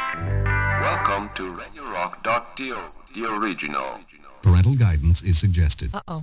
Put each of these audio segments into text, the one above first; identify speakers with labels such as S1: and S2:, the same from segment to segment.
S1: Welcome to RadioRock.to, the original.
S2: Parental guidance is suggested.
S3: Uh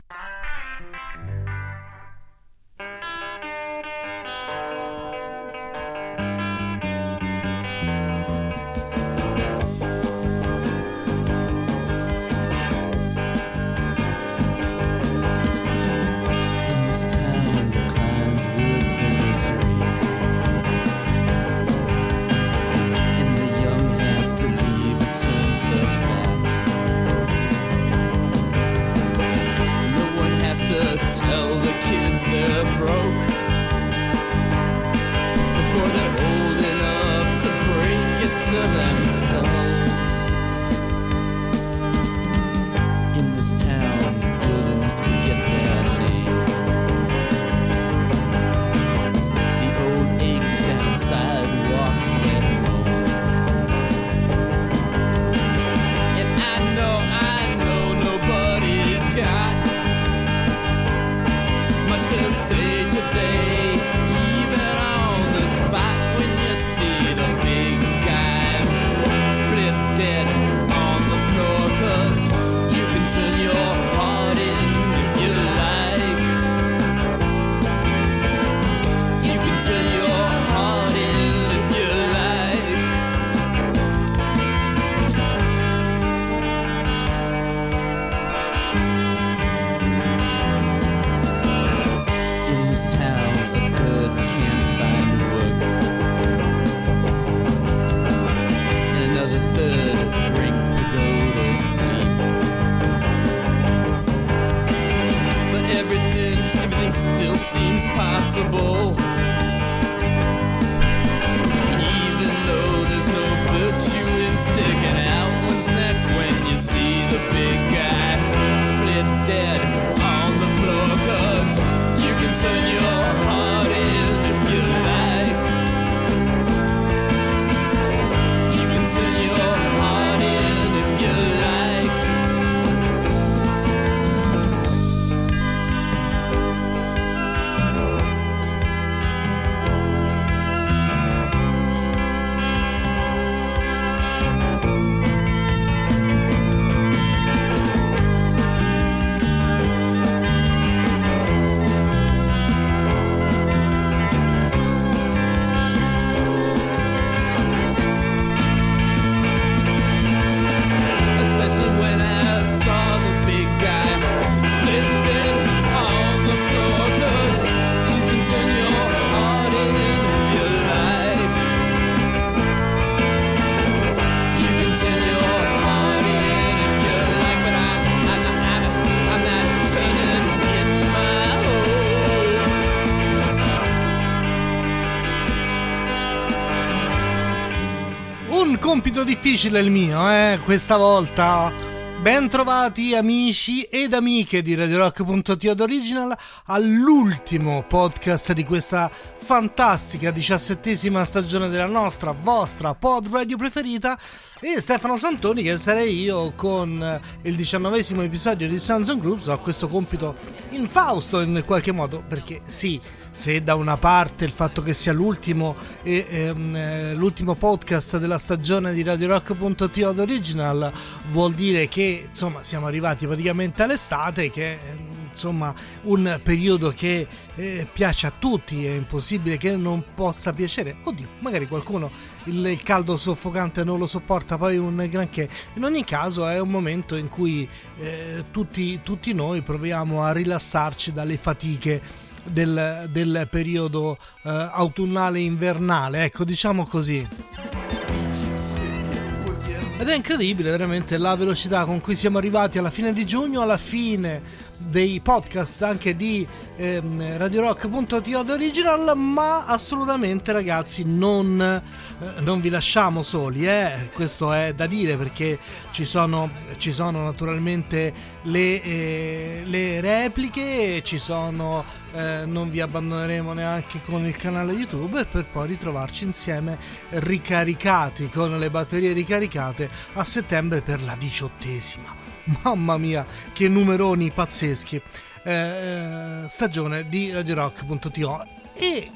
S4: possible. Even though there's no virtue in sticking out one's neck when you see the big guy split dead on the floor. Cause you can turn your
S5: compito difficile il mio, eh, questa volta. Ben trovati amici ed amiche di Radio Rock.to Original all'ultimo podcast di questa fantastica diciassettesima stagione della nostra, vostra pod radio preferita e Stefano Santoni che sarei io con il diciannovesimo episodio di and Groups ho questo compito infausto in qualche modo perché sì se da una parte il fatto che sia l'ultimo, e, ehm, eh, l'ultimo podcast della stagione di Radio Rock.to ad Original vuol dire che insomma siamo arrivati praticamente all'estate che eh, insomma un periodo che eh, piace a tutti è impossibile che non possa piacere. Oddio magari qualcuno il, il caldo soffocante non lo sopporta poi un granché. In ogni caso è un momento in cui eh, tutti, tutti noi proviamo a rilassarci dalle fatiche del, del periodo eh, autunnale invernale, ecco diciamo così. Ed è incredibile veramente la velocità con cui siamo arrivati alla fine di giugno, alla fine dei podcast anche di ehm, Radio Rock.to The Original, ma assolutamente ragazzi non, non vi lasciamo soli, eh? questo è da dire perché ci sono, ci sono naturalmente le, eh, le repliche, ci sono, eh, non vi abbandoneremo neanche con il canale YouTube per poi ritrovarci insieme ricaricati con le batterie ricaricate a settembre per la diciottesima. Mamma mia, che numeroni pazzeschi! Eh, stagione di Radio Rock.to e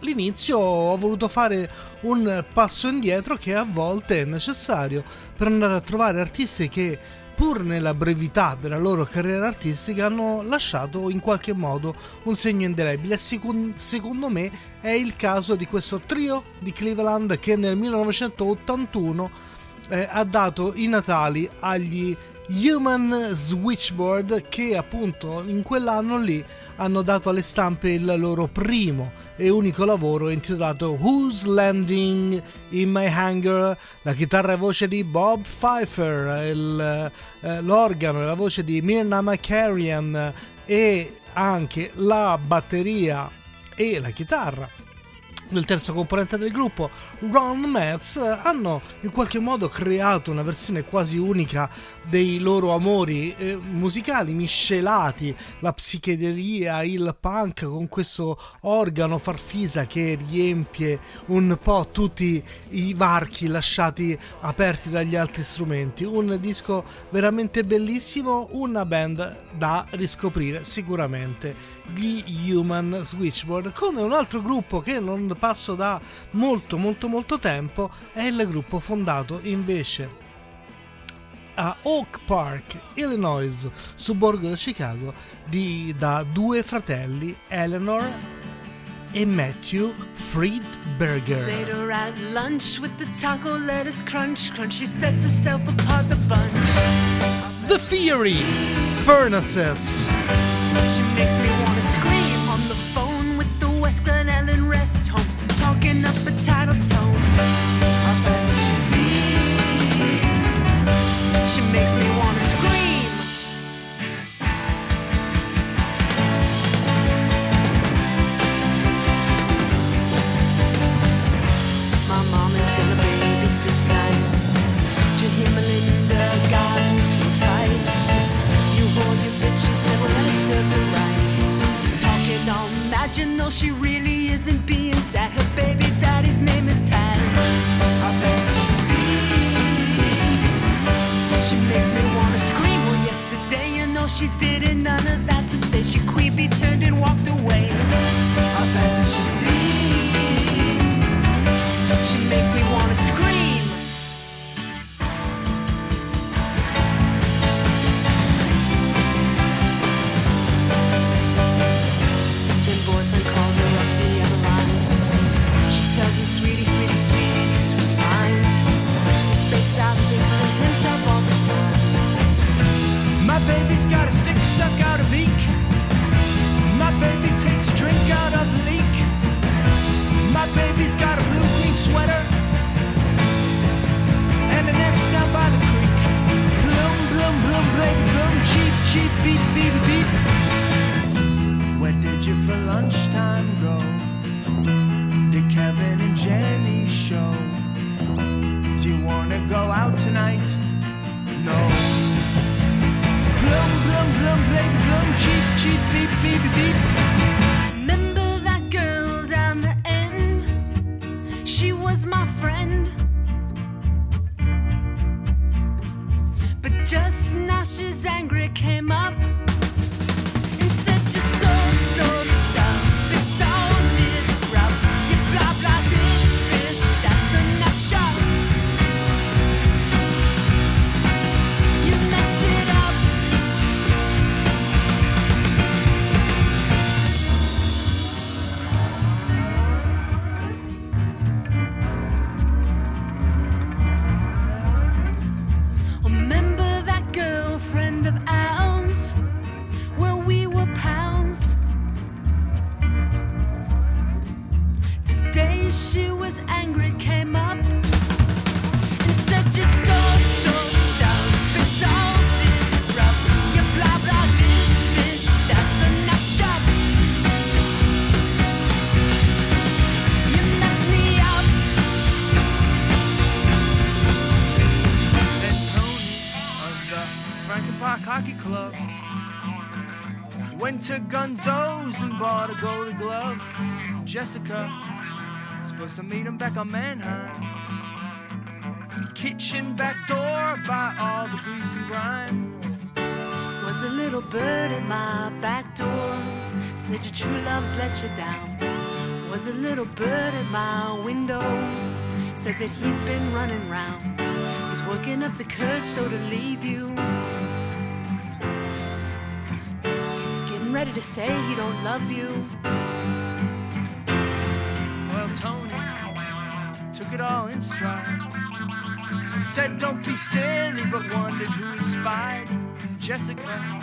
S5: l'inizio ho voluto fare un passo indietro che a volte è necessario per andare a trovare artisti che pur nella brevità della loro carriera artistica hanno lasciato in qualche modo un segno indelebile. Second, secondo me è il caso di questo trio di Cleveland che nel 1981 eh, ha dato i natali agli Human Switchboard che appunto in quell'anno lì hanno dato alle stampe il loro primo e unico lavoro intitolato Who's Landing in My Hangar, la chitarra e voce di Bob Pfeiffer, il, eh, l'organo e la voce di Mirna McCarrian e anche la batteria e la chitarra del terzo componente del gruppo, Ron Metz, hanno in qualche modo creato una versione quasi unica dei loro amori eh, musicali miscelati, la psichedelia, il punk con questo organo farfisa che riempie un po' tutti i varchi lasciati aperti dagli altri strumenti. Un disco veramente bellissimo, una band da riscoprire sicuramente. Gli Human Switchboard, come un altro gruppo che non passo da molto molto molto tempo è il gruppo fondato invece a Oak Park, Illinois, suborgo da Chicago, di, da due fratelli, Eleanor e Matthew Friedberger.
S3: Later at lunch with the taco lettuce crunch, crunch, she sets herself apart the bunch.
S5: The Theory, Furnaces.
S3: She makes me wanna scream on the phone with the West Glen Ellen rest home, talking up a title tone.
S6: Supposed to meet him back on Manheim. Kitchen back door by all the grease and grime.
S3: Was a little bird at my back door. Said your true love's let you down. Was a little bird at my window. Said that he's been running round. He's working up the courage so to leave you. He's getting ready to say he don't love you.
S6: Took it all in stride. Said, don't be silly, but wondered who inspired Jessica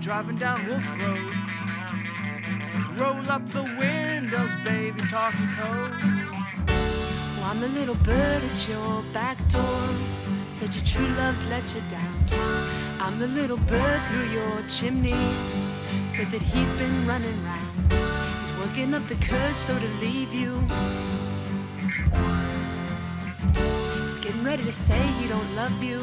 S6: driving down Wolf Road. Roll up the windows, baby, talking code.
S3: Well, I'm the little bird at your back door. Said your true love's let you down. I'm the little bird through your chimney. Said that he's been running round. He's working up the courage so to leave you. Getting ready to say he don't love you.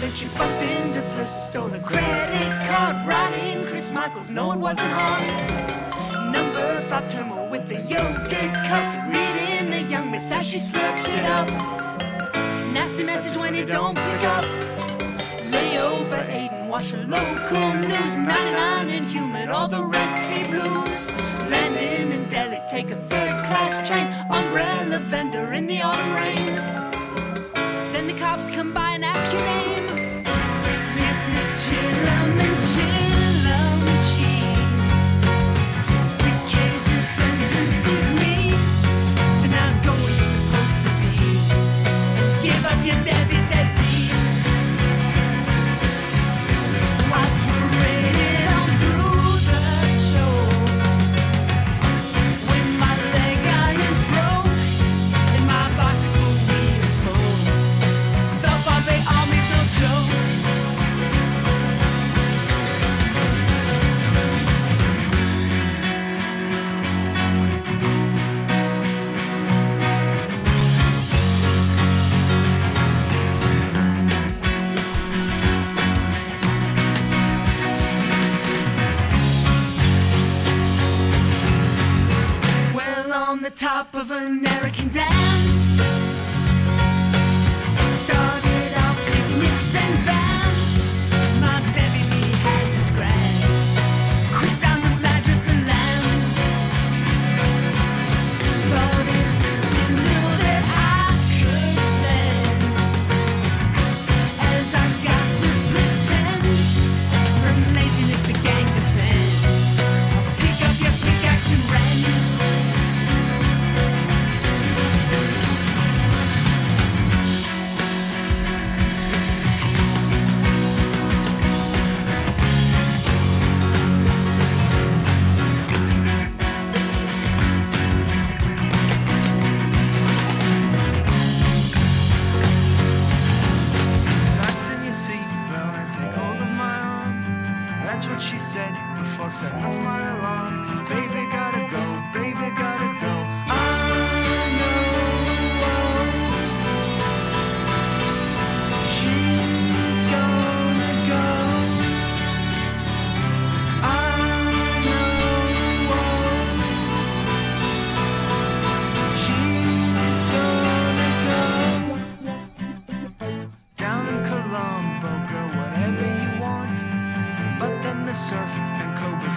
S3: Then she bumped into Percy, stole a credit card, writing Chris Michaels. No, it wasn't hard. Number five terminal with the yogurt cup, reading the young miss as she slurps it up. Nasty message when it don't pick up. Lay over and watch the local news. 99 and humid, all the Red Sea blues. Landing in Delhi, take a third class train. Umbrella vendor in the autumn rain. Top of an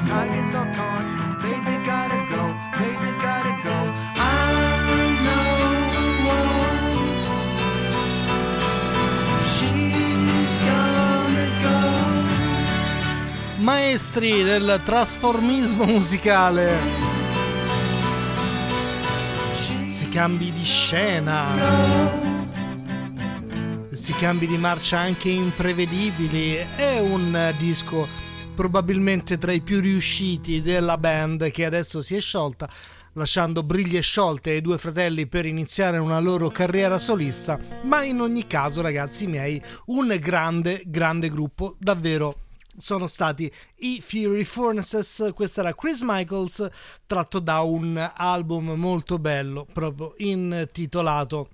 S6: tigers all taunt. Baby, gotta go, baby, gotta go.
S5: Maestri del trasformismo musicale. Si cambi di scena. Si cambi di marcia anche imprevedibili. È un disco probabilmente tra i più riusciti della band che adesso si è sciolta, lasciando briglie sciolte ai due fratelli per iniziare una loro carriera solista. Ma in ogni caso, ragazzi miei, un grande, grande gruppo, davvero sono stati i Fury Furnaces. Questo era Chris Michaels, tratto da un album molto bello, proprio intitolato.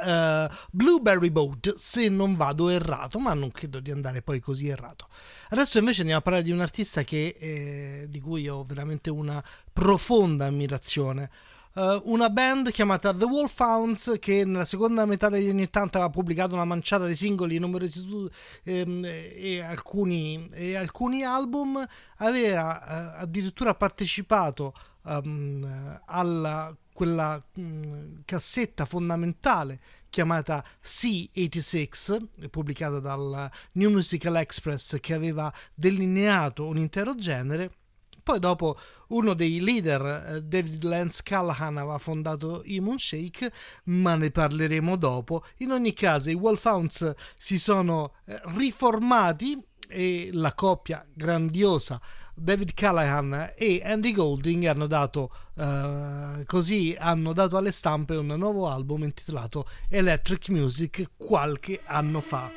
S5: Eh, Blueberry Boat, se non vado errato, ma non credo di andare poi così errato. Adesso invece andiamo a parlare di un artista che, eh, di cui ho veramente una profonda ammirazione. eh, una band chiamata The Wolfhounds che nella seconda metà degli anni 80 aveva pubblicato una manciata di singoli, numerosi ehm, e, alcuni, e alcuni album, aveva eh, addirittura partecipato ehm, alla quella mh, cassetta fondamentale chiamata C86, pubblicata dal New Musical Express, che aveva delineato un intero genere. Poi dopo uno dei leader, eh, David Lance Callahan, aveva fondato i Moonshake, ma ne parleremo dopo. In ogni caso i Wolfhounds si sono eh, riformati e la coppia grandiosa David Callahan e Andy Golding hanno dato uh, così hanno dato alle stampe un nuovo album intitolato Electric Music qualche anno fa.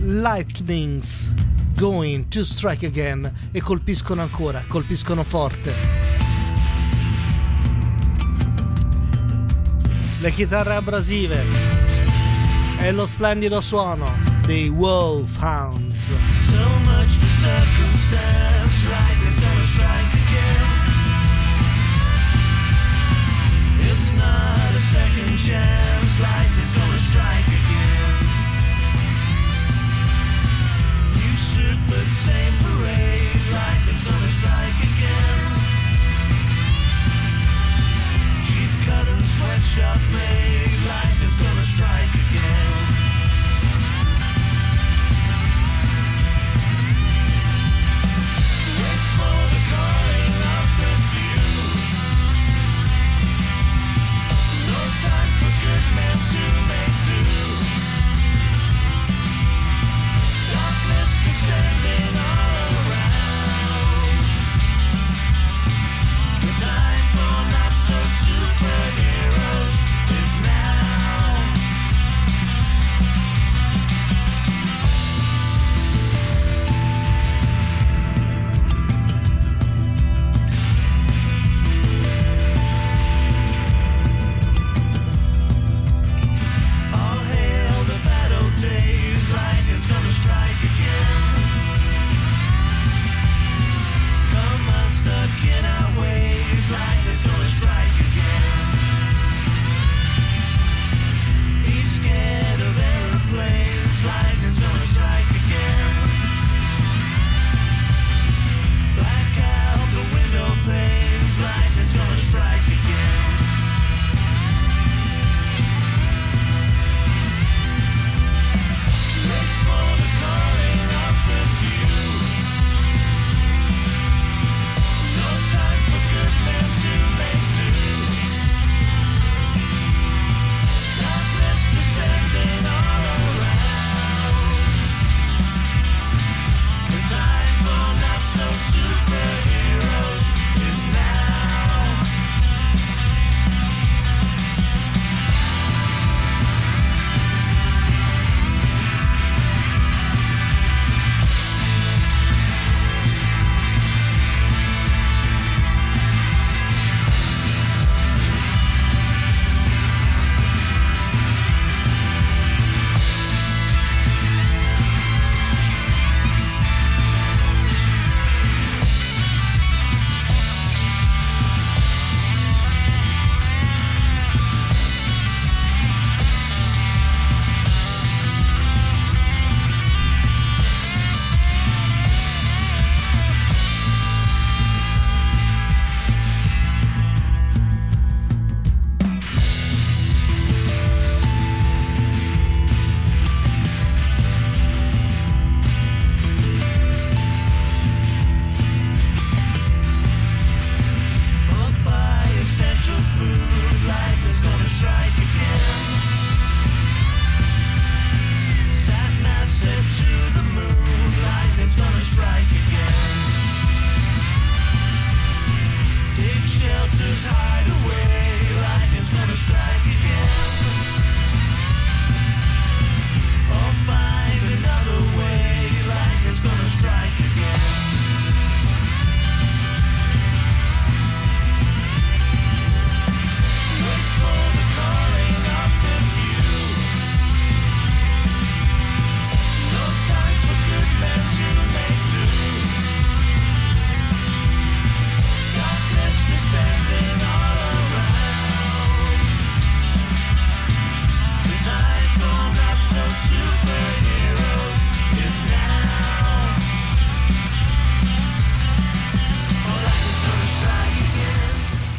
S5: Lightnings going to strike again e colpiscono ancora, colpiscono forte. Le chitarre abrasive e lo splendido suono dei Wolfhounds.
S7: So much for circumstance, lightning's gonna strike again. It's not a second chance, and sweatshop made, lightning's gonna strike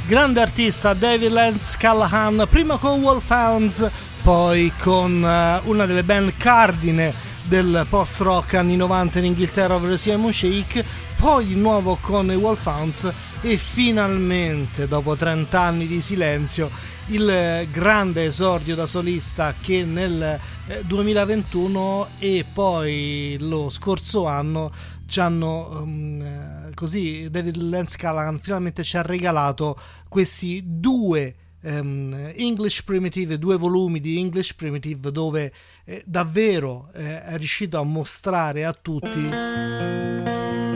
S8: grande artista David Lance Callahan, prima con Wolfhounds, poi con eh, una delle band cardine del post rock anni 90 in Inghilterra, ovvero Simon Shake, poi di nuovo con i Wolfhounds e finalmente dopo 30 anni di silenzio il grande esordio da solista che nel 2021 e poi lo scorso anno ci hanno um, così David Lance Callahan finalmente ci ha regalato questi due um, English Primitive, due volumi di English Primitive dove eh, davvero eh, è riuscito a mostrare a tutti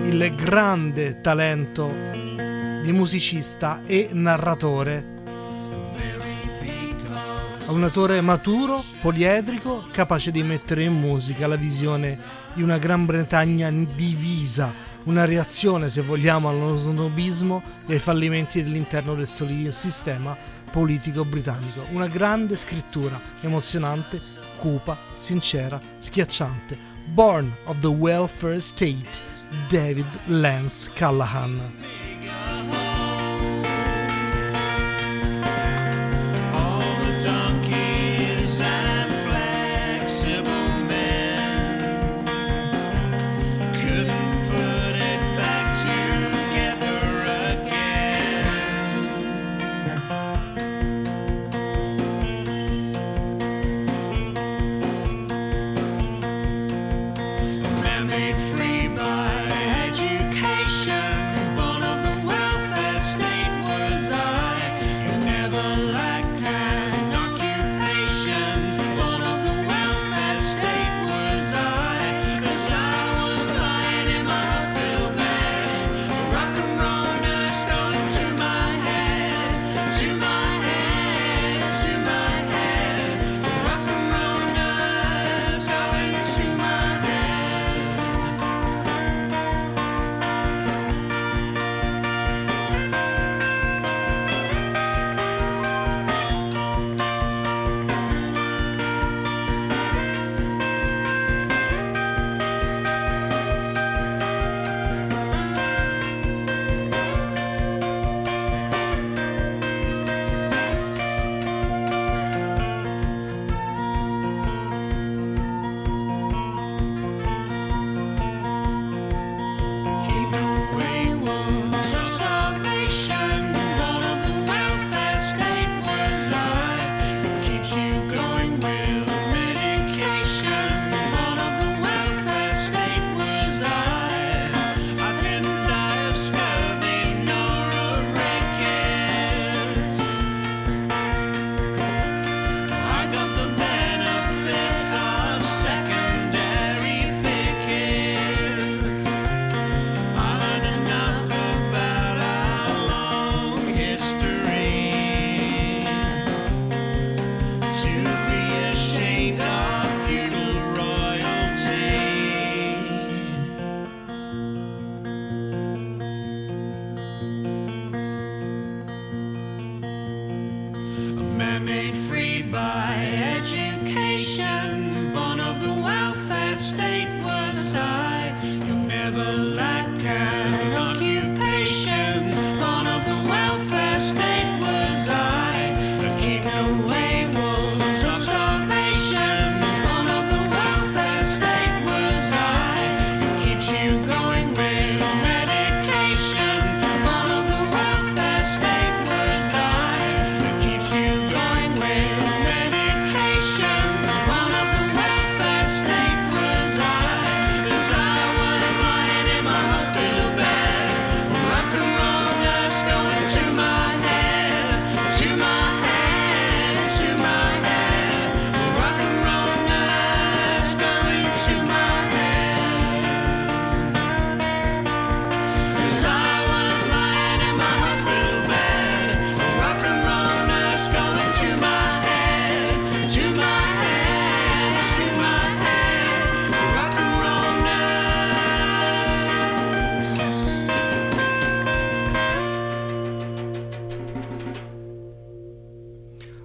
S8: il grande talento di musicista e narratore. Un autore maturo, poliedrico, capace di mettere in musica la visione di una Gran Bretagna divisa, una reazione, se vogliamo, allo snobismo e ai fallimenti dell'interno del sistema politico britannico. Una grande scrittura, emozionante, cupa, sincera, schiacciante. Born of the Welfare State, David Lance Callahan.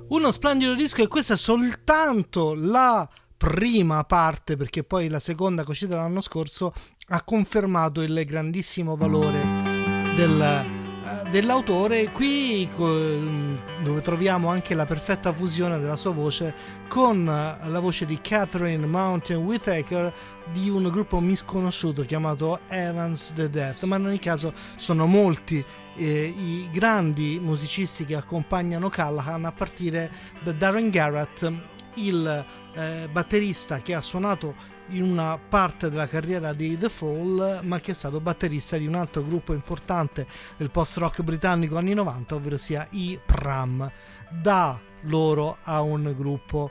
S8: Uno splendido disco e questa è soltanto la prima parte perché poi la seconda che uscita l'anno scorso ha confermato il grandissimo valore del
S5: dell'autore qui dove troviamo anche la perfetta fusione della sua voce con la voce di Catherine Mountain Whittaker di un gruppo misconosciuto chiamato Evans the Death ma in ogni caso sono molti eh, i grandi musicisti che accompagnano Callahan a partire da Darren Garrett il eh, batterista che ha suonato in una parte della carriera di The Fall, ma che è stato batterista di un altro gruppo importante del post-rock britannico anni 90, ovvero sia i Pram. Da loro a un gruppo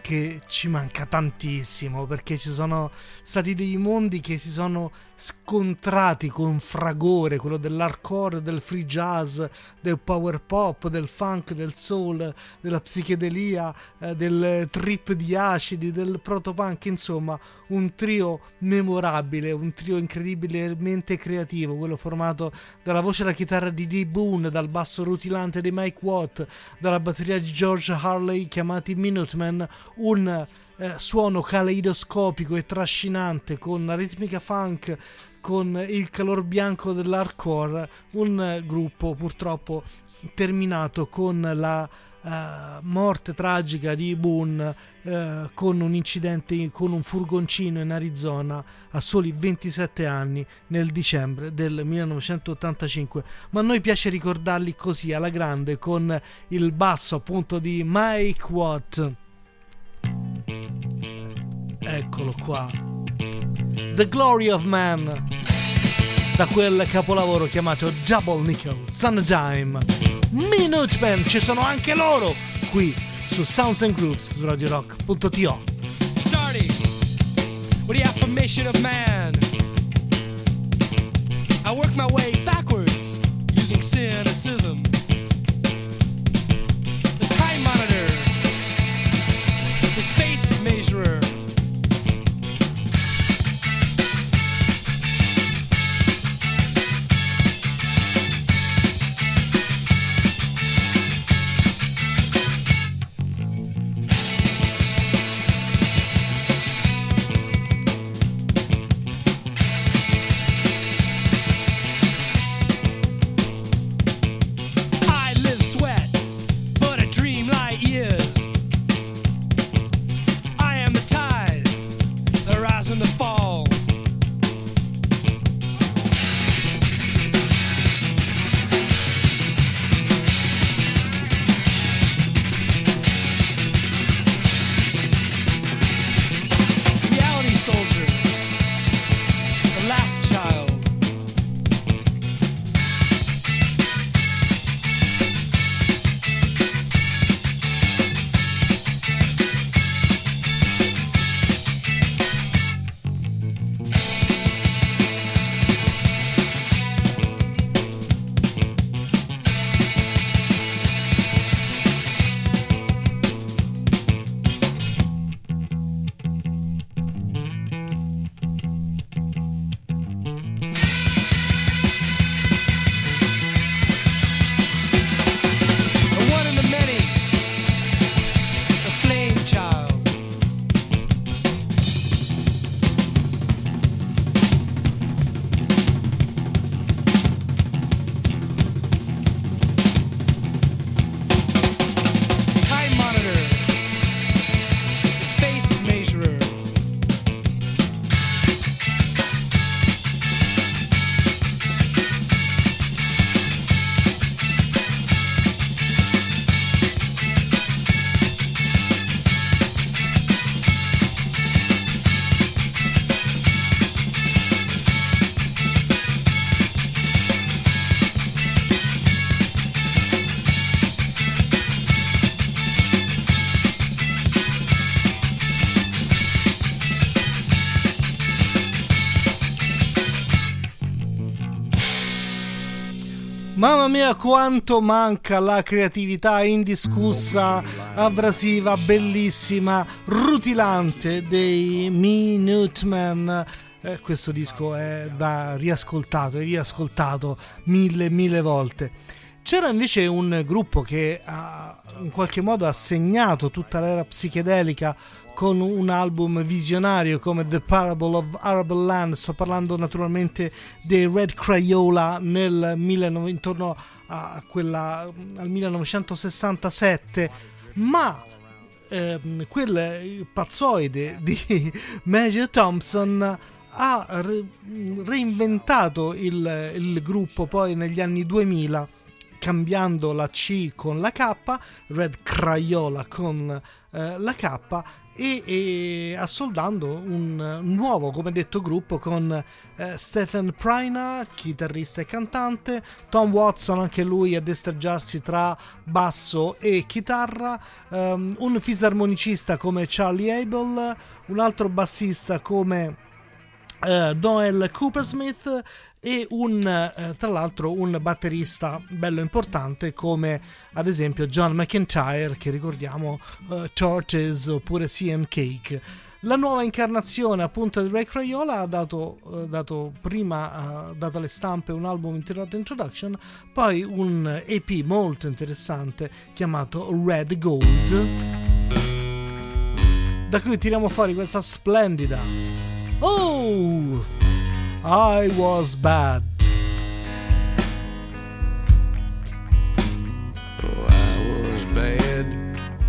S5: che ci manca tantissimo perché ci sono stati dei mondi che si sono scontrati con fragore, quello dell'hardcore, del free jazz, del power pop, del funk, del soul, della psichedelia, eh, del trip di acidi, del protopunk, insomma, un trio memorabile, un trio incredibilmente creativo, quello formato dalla voce e la chitarra di Dee Boone, dal basso rutilante di Mike Watt, dalla batteria di George Harley chiamati Minutemen, un eh, suono caleidoscopico e trascinante con la ritmica funk con il calor bianco dell'hardcore un gruppo purtroppo terminato con la eh, morte tragica di Boone eh, con un incidente con un furgoncino in Arizona a soli 27 anni nel dicembre del 1985 ma a noi piace ricordarli così alla grande con il basso appunto di Mike Watt Eccolo qua. The Glory of Man. Da quel capolavoro chiamato Double Nickel Sundime. Minutemen, ci sono anche loro qui su Sounds and Groups su radiorock.to.
S9: starting with the affirmation of man. I work my way backwards using cynicism.
S5: Mamma mia quanto manca la creatività indiscussa, abrasiva, bellissima, rutilante dei Minutemen. Eh, questo disco è da riascoltato e riascoltato mille mille volte. C'era invece un gruppo che ha in qualche modo ha segnato tutta l'era psichedelica con un album visionario come The Parable of Arable Land. Sto parlando naturalmente dei Red Crayola nel 19, intorno a quella, al 1967, ma ehm, quel pazzoide di Major Thompson ha re- reinventato il, il gruppo poi negli anni 2000 cambiando la C con la K, Red Crayola con eh, la K e, e assoldando un nuovo, come detto, gruppo con eh, Stephen Prina, chitarrista e cantante, Tom Watson, anche lui a destreggiarsi tra basso e chitarra, um, un fisarmonicista come Charlie Abel, un altro bassista come Uh, Noel Coopersmith e un, eh, tra l'altro un batterista bello importante come ad esempio John McIntyre che ricordiamo uh, Torches oppure CN Cake. La nuova incarnazione appunto di Ray Crayola ha dato, uh, dato prima uh, dato alle stampe un album intitolato Introduction poi un EP molto interessante chiamato Red Gold da cui tiriamo fuori questa splendida. Oh, I was bad.
S10: Oh, I was bad.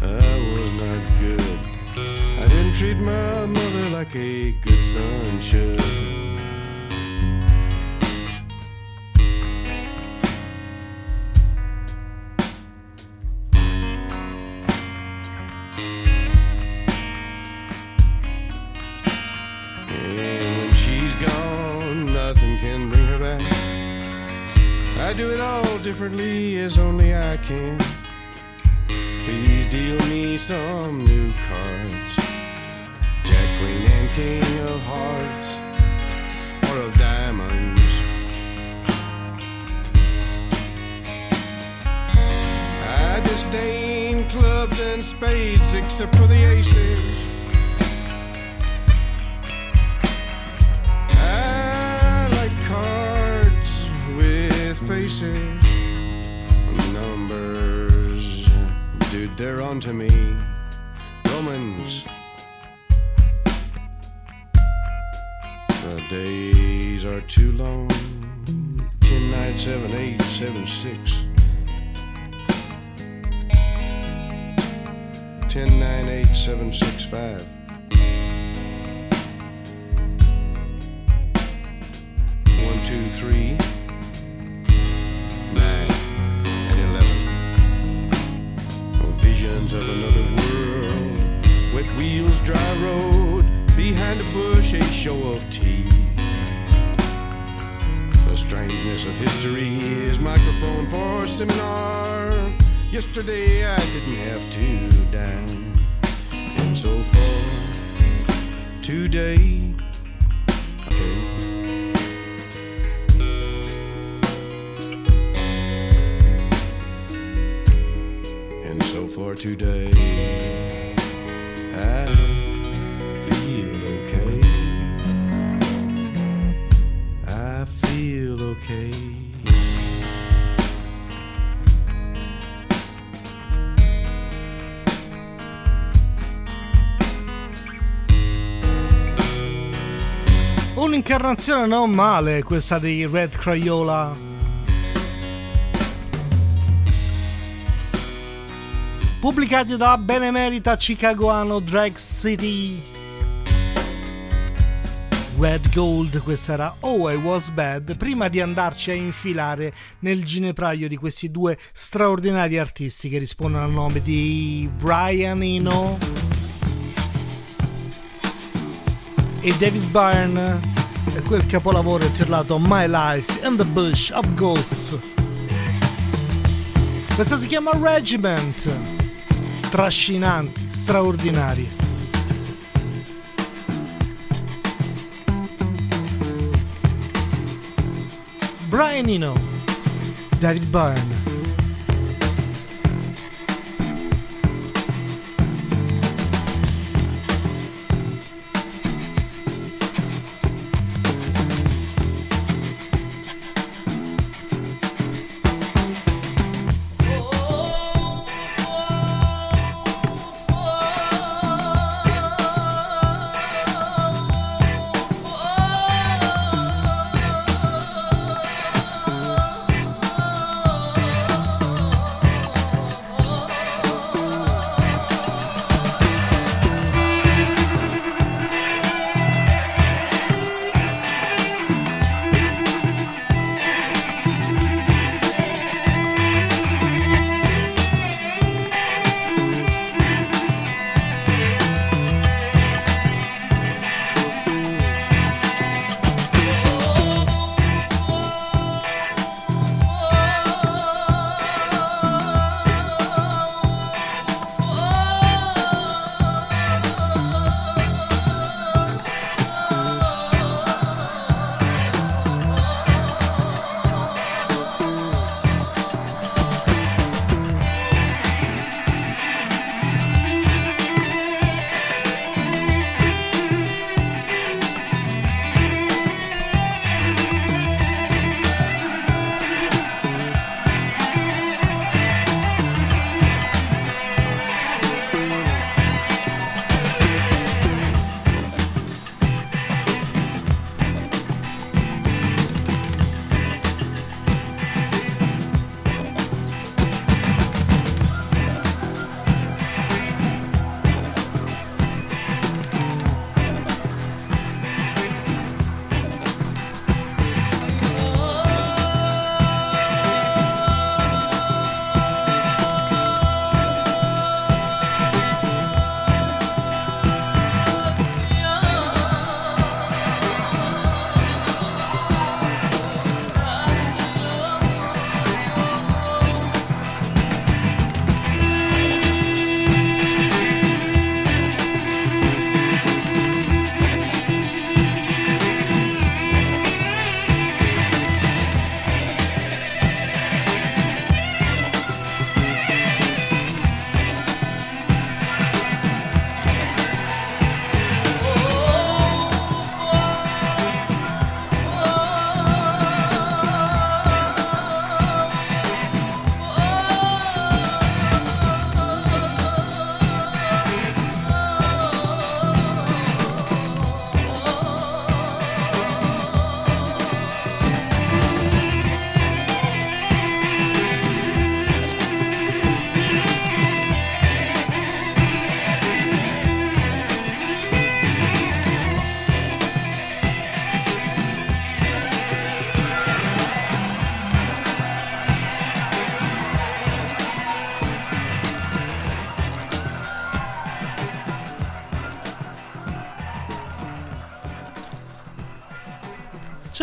S10: I was not good. I didn't treat my mother like a good son should. I do it all differently as only I can. Please deal me some new cards. Jack, Queen, and King of Hearts, or of Diamonds. I disdain clubs and spades except for the aces. Faces, numbers. Dude, they're onto me. Romans. The days are too long. Ten, nine, seven, eight, seven, six. Ten, nine, eight, seven, six, five. Yesterday I didn't have to dine. And so far, today. And so far today,
S5: Un'incarnazione non male questa dei Red Crayola. Pubblicati da benemerita chicagoano Drag City. Red Gold, questa era Oh I Was Bad, prima di andarci a infilare nel ginepraio di questi due straordinari artisti che rispondono al nome di Brian Eno e David Byrne e quel capolavoro intitolato My Life in the Bush of Ghosts. Questa si chiama Regiment, trascinanti, straordinari. Brian Eno, David Byrne.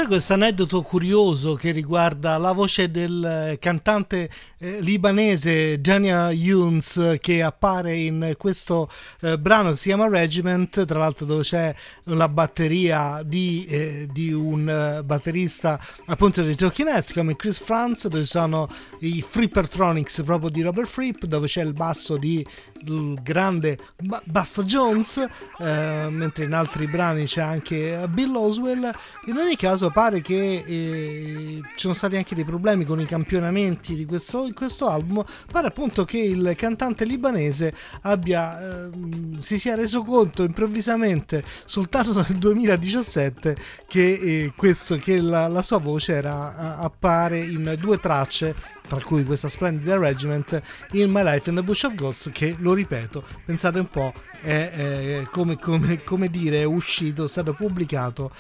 S5: Questo aneddoto curioso che riguarda la voce del eh, cantante eh, libanese Dania Younes che appare in questo eh, brano che si chiama Regiment, tra l'altro dove c'è la batteria di, eh, di un eh, batterista appunto dei Talking Heads come Chris Franz, dove sono i Frippertronics proprio di Robert Fripp, dove c'è il basso di il grande Ba- Basta Jones, eh, mentre in altri brani c'è anche Bill Oswell. In ogni caso pare che eh, ci sono stati anche dei problemi con i campionamenti di questo, questo album. Pare appunto che il cantante libanese abbia, eh, si sia reso conto improvvisamente soltanto nel 2017 che, eh, questo, che la, la sua voce era, appare in due tracce tra cui questa splendida Regiment in My Life in the Bush of Ghosts che lo ripeto pensate un po' è, è come, come, come dire è uscito è stato pubblicato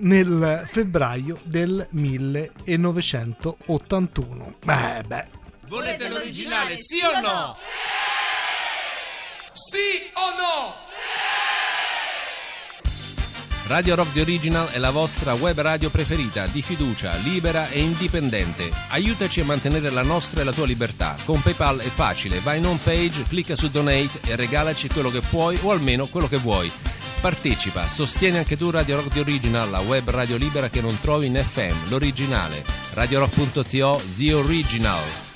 S5: nel febbraio del 1981 beh beh
S11: Volete l'originale, sì o no? Sì o no? Radio Rock The Original è la vostra web radio preferita, di fiducia, libera e indipendente. Aiutaci a mantenere la nostra e la tua libertà. Con PayPal è facile, vai in home page, clicca su Donate e regalaci quello che puoi o almeno quello che vuoi. Partecipa, sostieni anche tu Radio Rock The Original, la web radio libera che non trovi in FM, l'originale. RadioRock.to The Original.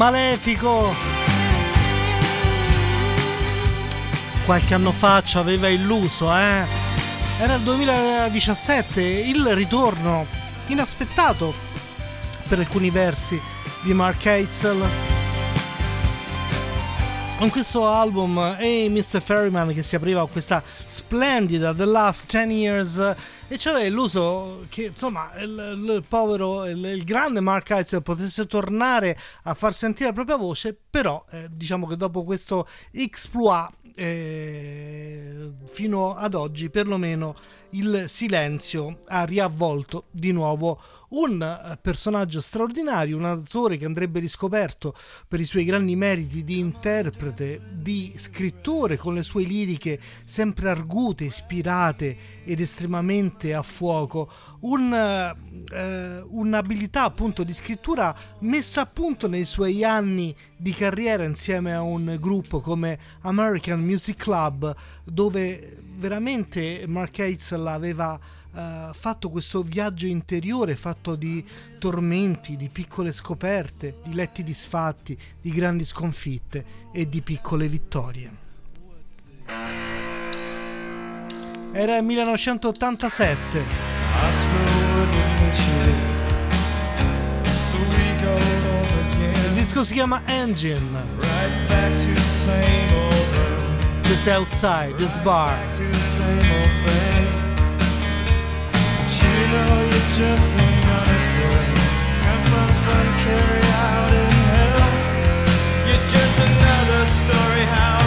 S5: Malefico. Qualche anno fa ci aveva illuso, eh? Era il 2017, il ritorno inaspettato per alcuni versi di Mark Eitzel. Con questo album Hey Mr. Ferryman che si apriva con questa splendida The Last 10 Years e c'aveva illuso che insomma il, il povero, il, il, grande Mark Eitzel potesse tornare a far sentire la propria voce, però eh, diciamo che dopo questo exploit eh, fino ad oggi perlomeno il silenzio ha riavvolto di nuovo un eh, personaggio straordinario, un attore che andrebbe riscoperto per i suoi grandi meriti di interprete, di scrittore con le sue liriche sempre argute, ispirate ed estremamente a fuoco, un, eh, un'abilità appunto di scrittura messa a punto nei suoi anni di carriera insieme a un gruppo come American Music Club dove veramente Mark Eitzel aveva uh, fatto questo viaggio interiore fatto di tormenti, di piccole scoperte, di letti disfatti, di grandi sconfitte e di piccole vittorie. Era il 1987. Il disco si chiama Engine. Just outside this bar.
S12: Story how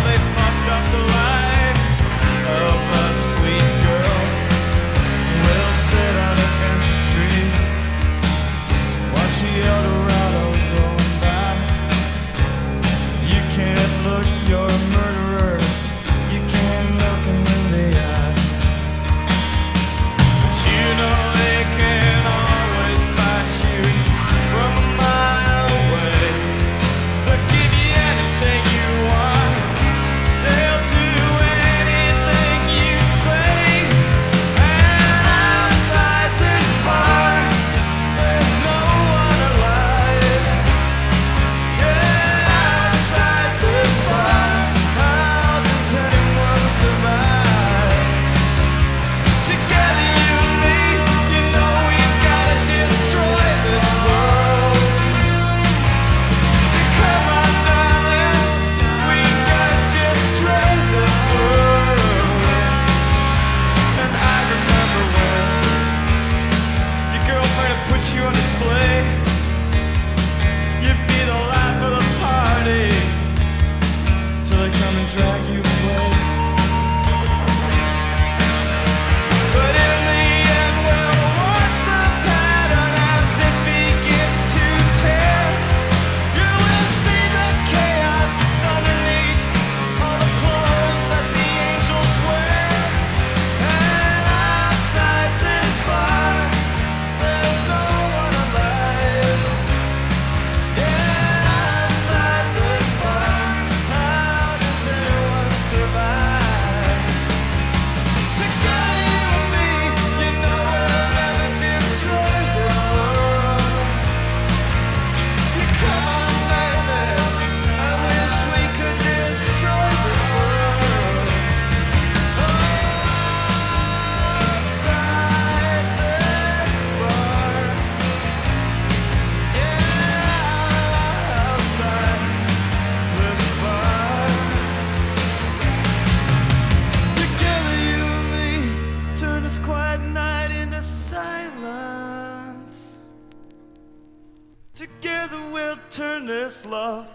S12: turn this love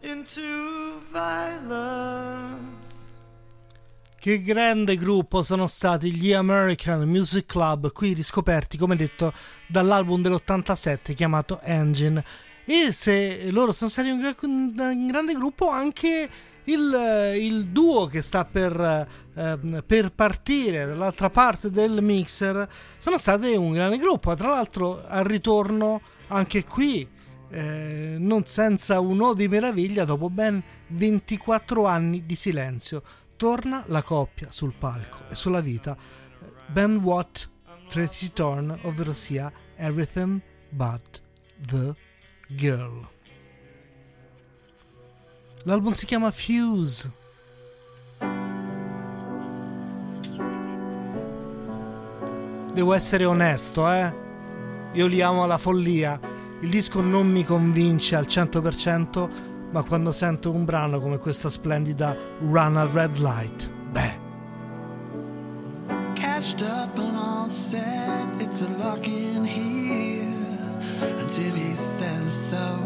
S12: into violence.
S5: Che grande gruppo sono stati gli American Music Club, qui riscoperti, come detto, dall'album dell'87 chiamato Engine. E se loro sono stati un, un grande gruppo, anche il, il duo che sta per, ehm, per partire dall'altra parte del mixer sono stati un grande gruppo. Tra l'altro, al ritorno, anche qui, eh, non senza un o di meraviglia, dopo ben 24 anni di silenzio, torna la coppia sul palco e sulla vita. Ben Watt, Tracy Thorn, ovvero sia Everything But the Girl. L'album si chiama Fuse. Devo essere onesto, eh. Io li amo alla follia. Il disco non mi convince al 100%, ma quando sento un brano come questa splendida Run a Red Light, beh,
S6: Catched up and all set, it's a lock in here until he says so.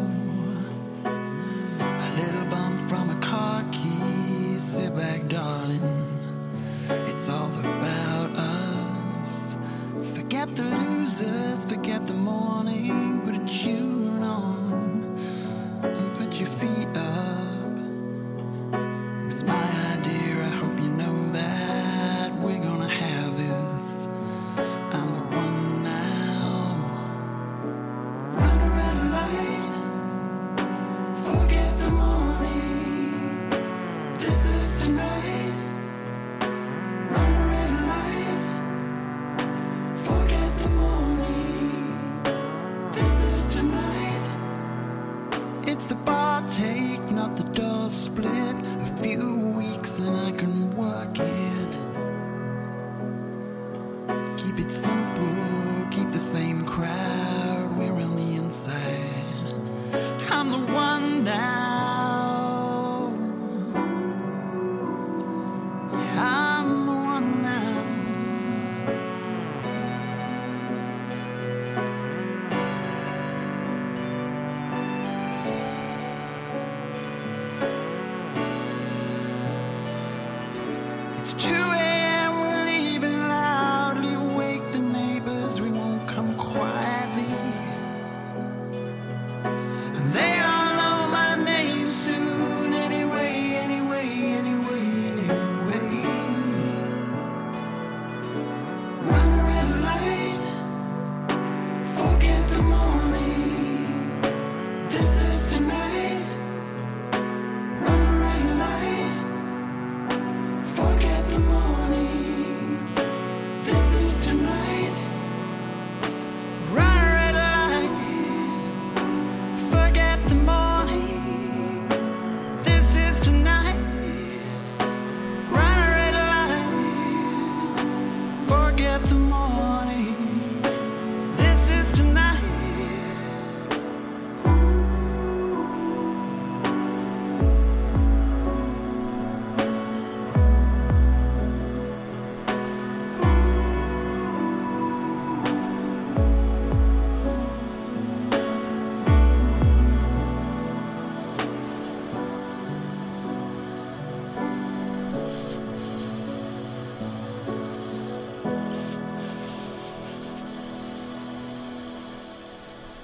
S6: A little bump from a car key, sit back, darling. It's all about us. Forget the losers, forget the morning, put a tune on and put your feet up. It's my idea, I hope you know that we're gonna have this. I'm the one now. Run a red the door split. A few weeks and I can work it. Keep it simple,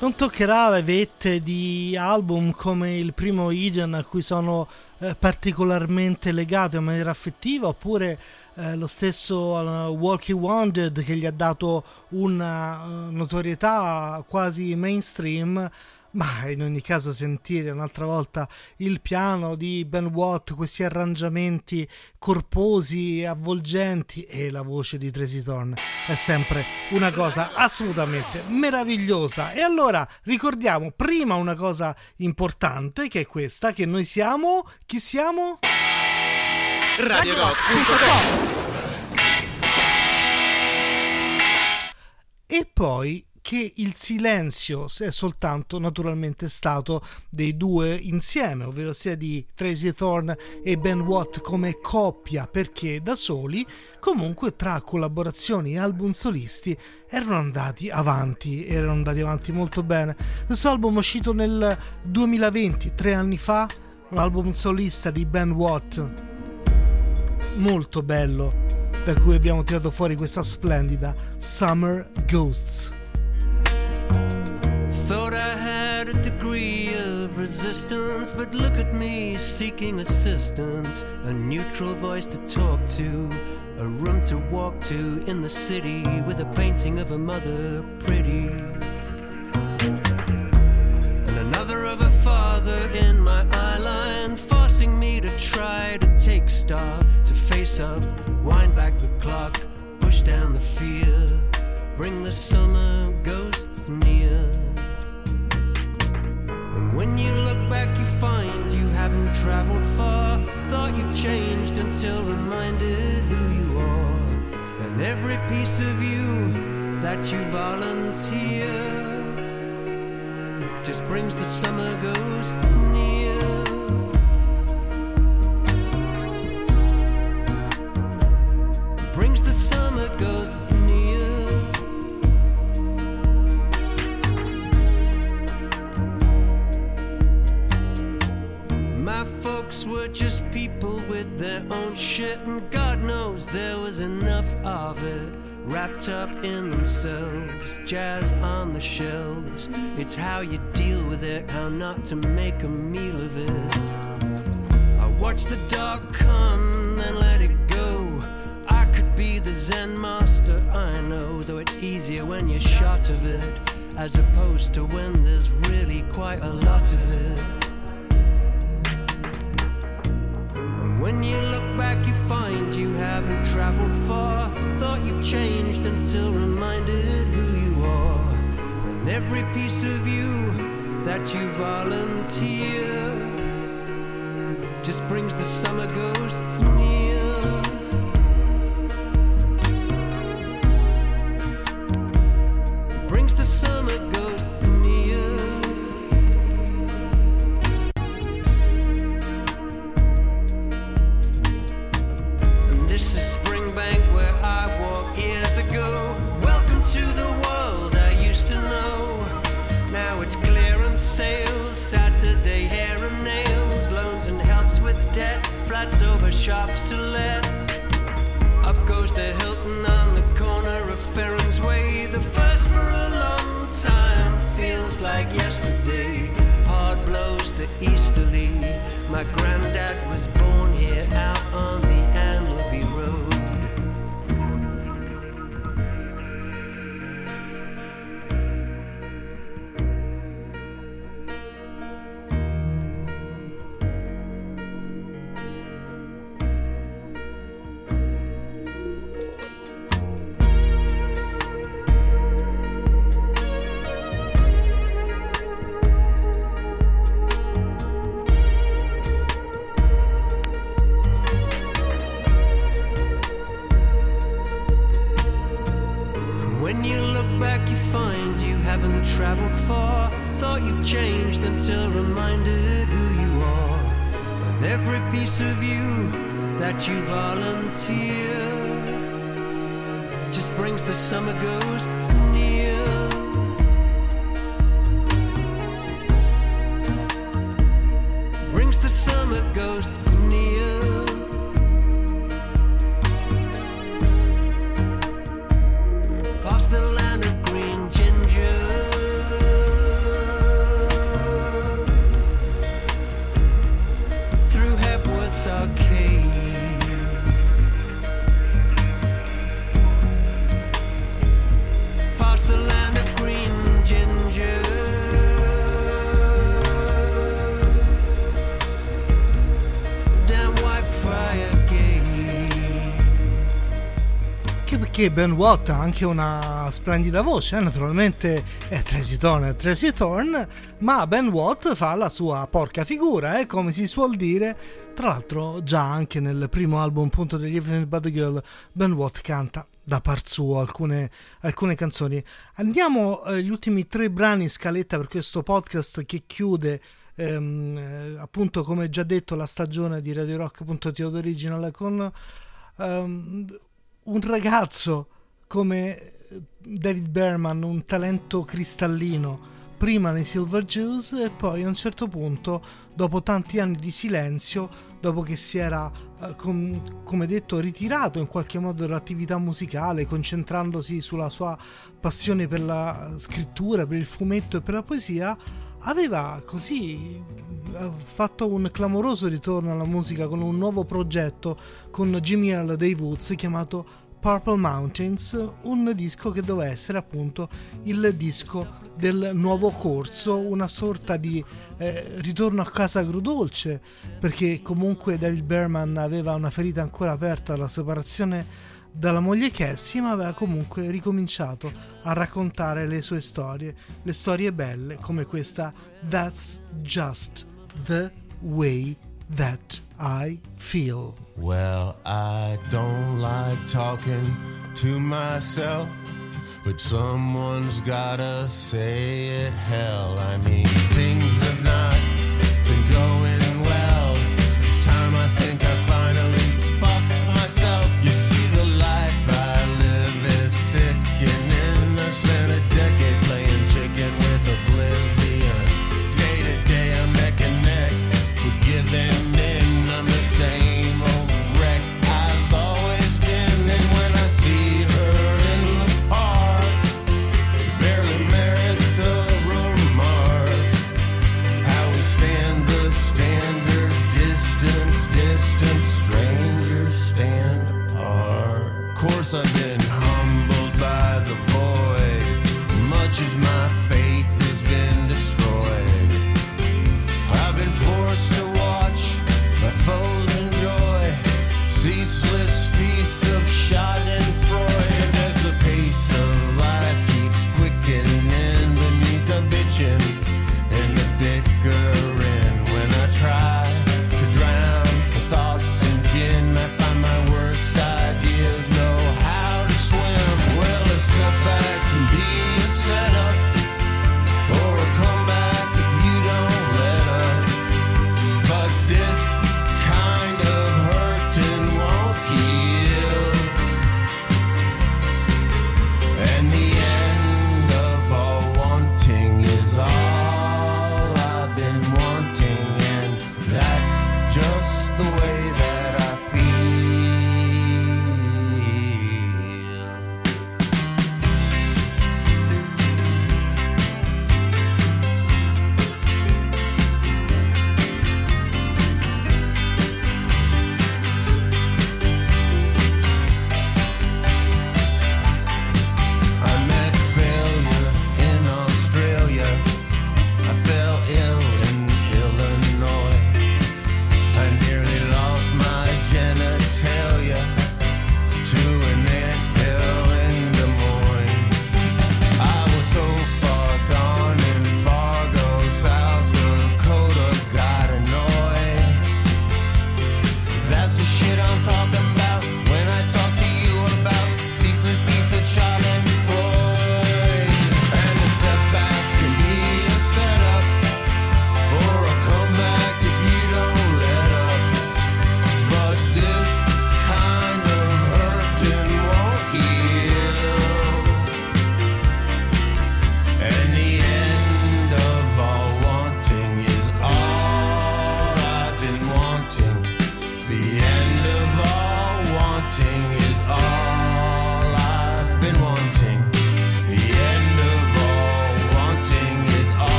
S5: Non toccherà le vette di album come il primo Eden a cui sono eh, particolarmente legato in maniera affettiva oppure eh, lo stesso uh, Walkie Wounded che gli ha dato una uh, notorietà quasi mainstream ma in ogni caso sentire un'altra volta il piano di Ben Watt, questi arrangiamenti corposi, avvolgenti e la voce di Tracy Thorn è sempre una cosa assolutamente meravigliosa. E allora ricordiamo prima una cosa importante che è questa, che noi siamo... chi siamo?
S4: Radio
S5: E poi che il silenzio è soltanto naturalmente stato dei due insieme, ovvero sia di Tracy Thorn e Ben Watt come coppia, perché da soli, comunque tra collaborazioni e album solisti, erano andati avanti, erano andati avanti molto bene. Questo album è uscito nel 2020, tre anni fa, un album solista di Ben Watt, molto bello, da cui abbiamo tirato fuori questa splendida Summer Ghosts.
S13: Thought I had a degree of resistance, but look at me seeking assistance. A neutral voice to talk to, a room to walk to in the city with a painting of a mother pretty. And another of a father in my eyeline, forcing me to try to take stock, to face up, wind back the clock, push down the fear, bring the summer ghosts near. When you look back, you find you haven't traveled far. Thought you changed until reminded who you are. And every piece of you that you volunteer just brings the summer ghosts near. Brings the summer ghosts near. My folks were just people with their own shit, and God knows there was enough of it wrapped up in themselves. Jazz on the shelves, it's how you deal with it, how not to make a meal of it. I watch the dog come and let it go. I could be the Zen master, I know, though it's easier when you're short of it, as opposed to when there's really quite a lot of it. Traveled far. Thought you changed until reminded who you are. And every piece of you that you volunteer just brings the summer ghosts near.
S5: Anche Ben Watt ha anche una splendida voce, eh, naturalmente è Tracy Thorn, è Tracy Thorn, ma Ben Watt fa la sua porca figura, eh, come si suol dire. Tra l'altro già anche nel primo album appunto degli But The Girl Ben Watt canta da par suo alcune, alcune canzoni. Andiamo agli ultimi tre brani in scaletta per questo podcast che chiude ehm, eh, appunto come già detto la stagione di Radio Rock.to Original con ehm, un ragazzo come David Berman, un talento cristallino, prima nei Silver Jews e poi a un certo punto, dopo tanti anni di silenzio, dopo che si era, eh, com- come detto, ritirato in qualche modo dall'attività musicale, concentrandosi sulla sua passione per la scrittura, per il fumetto e per la poesia, aveva così eh, fatto un clamoroso ritorno alla musica con un nuovo progetto con Jimmy L. dei Woods chiamato Purple Mountains, un disco che doveva essere appunto il disco del nuovo corso, una sorta di eh, ritorno a casa agrodolce, perché comunque David Berman aveva una ferita ancora aperta dalla separazione dalla moglie Cassie, ma aveva comunque ricominciato a raccontare le sue storie, le storie belle come questa That's Just the Way That I Feel.
S14: Well, I don't like talking to myself, but someone's gotta say it. Hell, I mean, things have not been going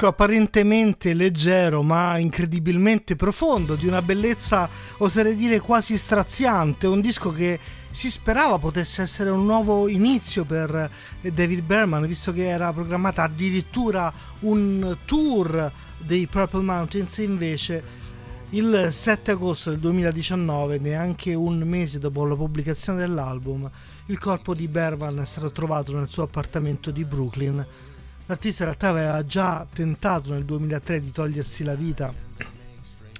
S5: disco apparentemente leggero ma incredibilmente profondo, di una bellezza oserei dire quasi straziante, un disco che si sperava potesse essere un nuovo inizio per David Berman, visto che era programmata addirittura un tour dei Purple Mountains invece il 7 agosto del 2019, neanche un mese dopo la pubblicazione dell'album, il corpo di Berman è stato trovato nel suo appartamento di Brooklyn. L'artista in realtà aveva già tentato nel 2003 di togliersi la vita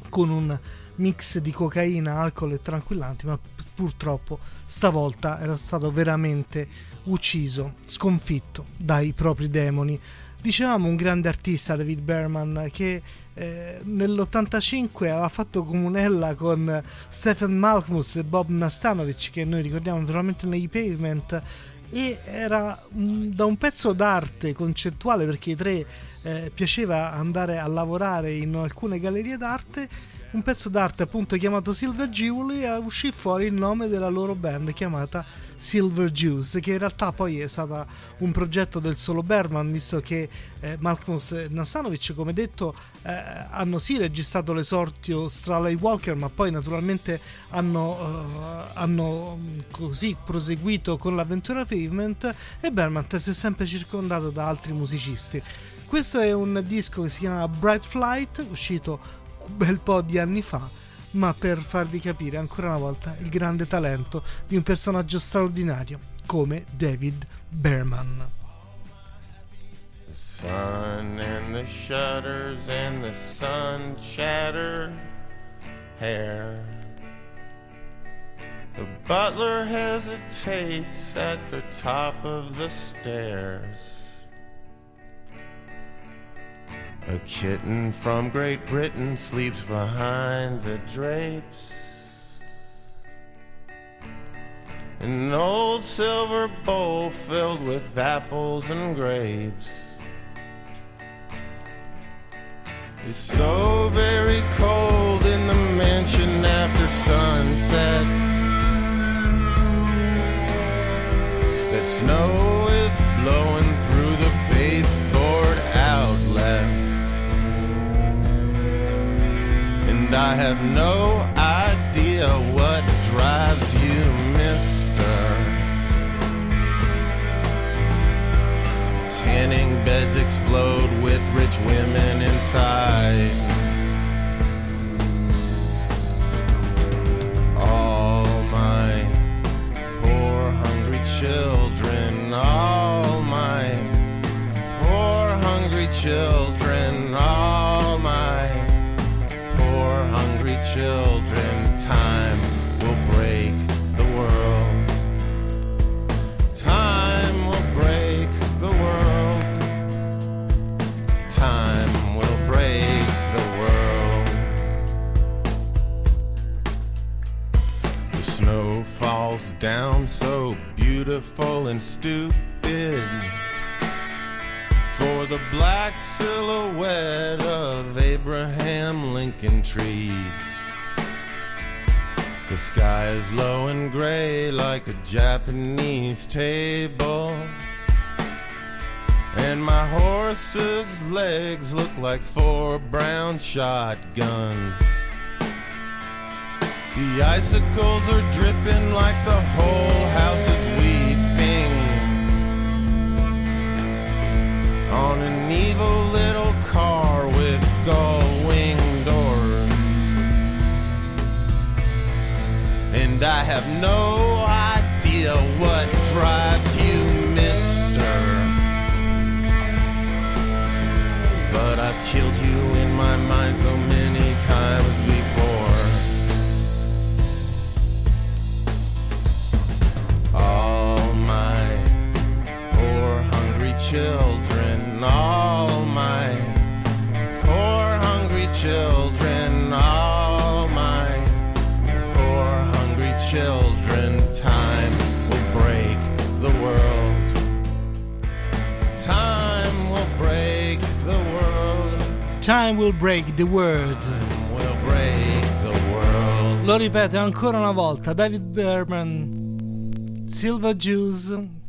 S5: con un mix di cocaina, alcol e tranquillanti, ma purtroppo stavolta era stato veramente ucciso, sconfitto dai propri demoni. Dicevamo un grande artista, David Berman, che eh, nell'85 aveva fatto comunella con Stephen Malkmus e Bob Nastanovic, che noi ricordiamo naturalmente nei Pavement, e era mm, da un pezzo d'arte concettuale perché i tre eh, piaceva andare a lavorare in alcune gallerie d'arte un pezzo d'arte appunto chiamato Silver Jewelry e uscì fuori il nome della loro band chiamata Silver Juice, che in realtà poi è stata un progetto del solo Berman, visto che eh, Malcolmus e Nasanovic, come detto, eh, hanno sì registrato l'esordio Straley Walker, ma poi naturalmente hanno, eh, hanno mm, così proseguito con l'avventura Pavement e Berman si è sempre circondato da altri musicisti. Questo è un disco che si chiama Bright Flight, uscito un bel po' di anni fa, ma per farvi capire ancora una volta il grande talento di un personaggio straordinario come David Berman.
S14: The sun and the shutters and the sun shattered hair. The butler hesitates at the top of the stairs. A kitten from Great Britain sleeps behind the drapes. An old silver bowl filled with apples and grapes. It's so very cold in the mansion after sunset that snow is blowing through the baseboard outlets. And I have no idea what drives you, mister. Tanning beds explode with rich women inside. All my poor hungry children, all down so beautiful and stupid for the black silhouette of Abraham Lincoln trees. The sky is low and gray like a Japanese table. And my horse's legs look like four brown shotguns. The icicles are dripping like the whole house is weeping on an evil little car with gull wing doors. And I have no idea what drives you, mister. But I've killed you in my mind so many times children, all my poor hungry children, all my poor hungry children. Time will break the world. Time will break the world.
S5: Time will break the world. Lo ripeto ancora una volta, David Berman, Silver Juice.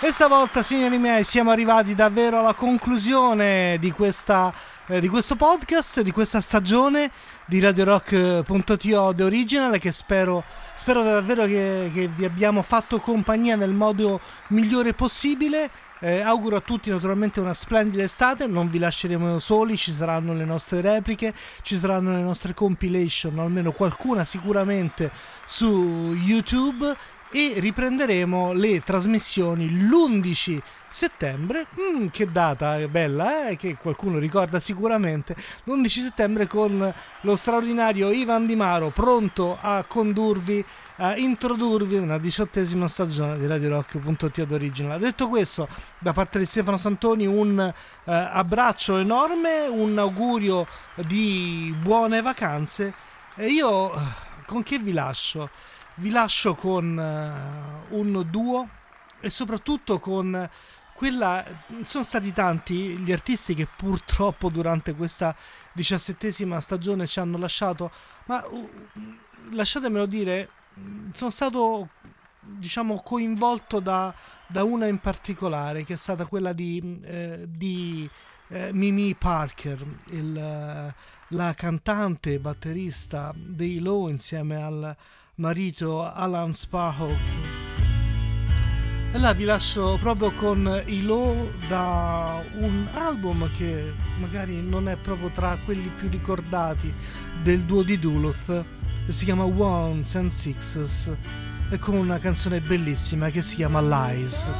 S5: E stavolta, signori miei, siamo arrivati davvero alla conclusione di, questa, eh, di questo podcast, di questa stagione di Radio Rock.to The Original che spero, spero davvero che, che vi abbiamo fatto compagnia nel modo migliore possibile. Eh, auguro a tutti naturalmente una splendida estate, non vi lasceremo soli, ci saranno le nostre repliche, ci saranno le nostre compilation, almeno qualcuna sicuramente su YouTube e riprenderemo le trasmissioni l'11 settembre, mm, che data bella, eh, che qualcuno ricorda sicuramente, l'11 settembre con lo straordinario Ivan Di Maro pronto a condurvi a introdurvi una diciottesima stagione di Radio Rock.to Original. Detto questo, da parte di Stefano Santoni un eh, abbraccio enorme, un augurio di buone vacanze e io eh, con che vi lascio? Vi lascio con eh, un duo e soprattutto con quella sono stati tanti gli artisti che purtroppo durante questa diciassettesima stagione ci hanno lasciato, ma uh, lasciatemelo dire, sono stato diciamo coinvolto da, da una in particolare che è stata quella di, eh, di eh, Mimi Parker, il, la cantante batterista dei Low insieme al marito Alan Sparhawk. E là vi lascio proprio con i Low da un album che magari non è proprio tra quelli più ricordati del duo di Duluth, si chiama Ones and Sixes e con una canzone bellissima che si chiama Lies.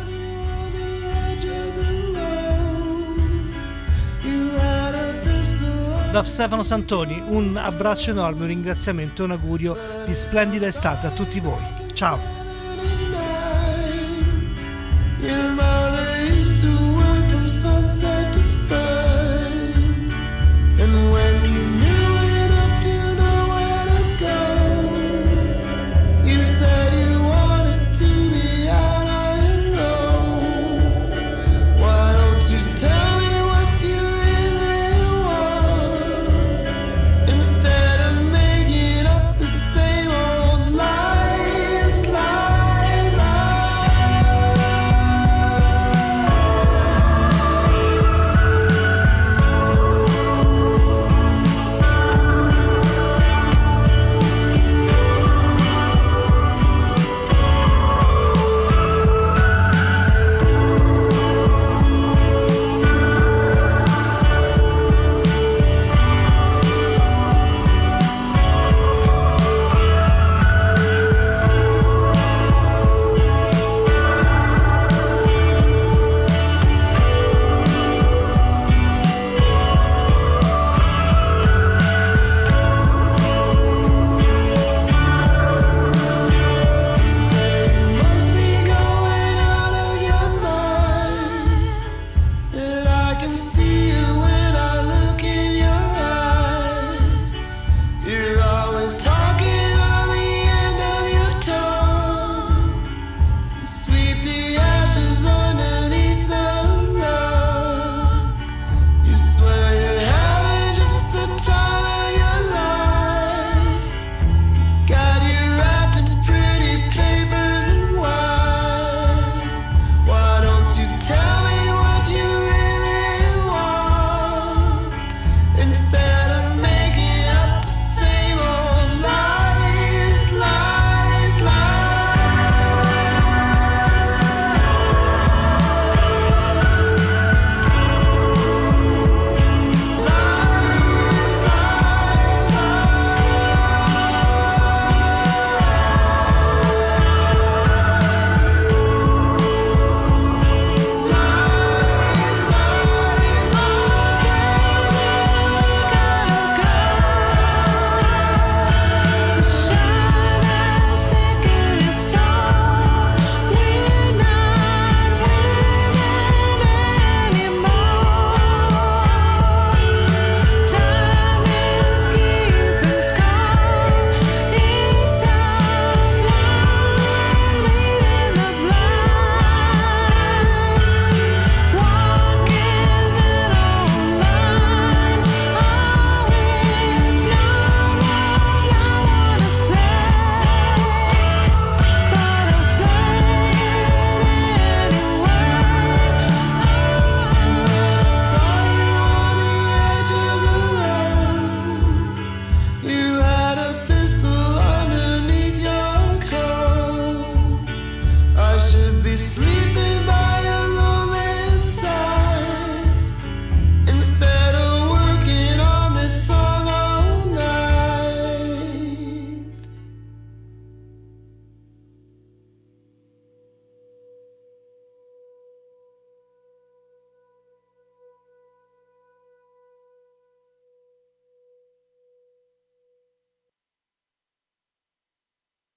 S5: Da Stefano Santoni un abbraccio enorme, un ringraziamento e un augurio di splendida estate a tutti voi. Ciao!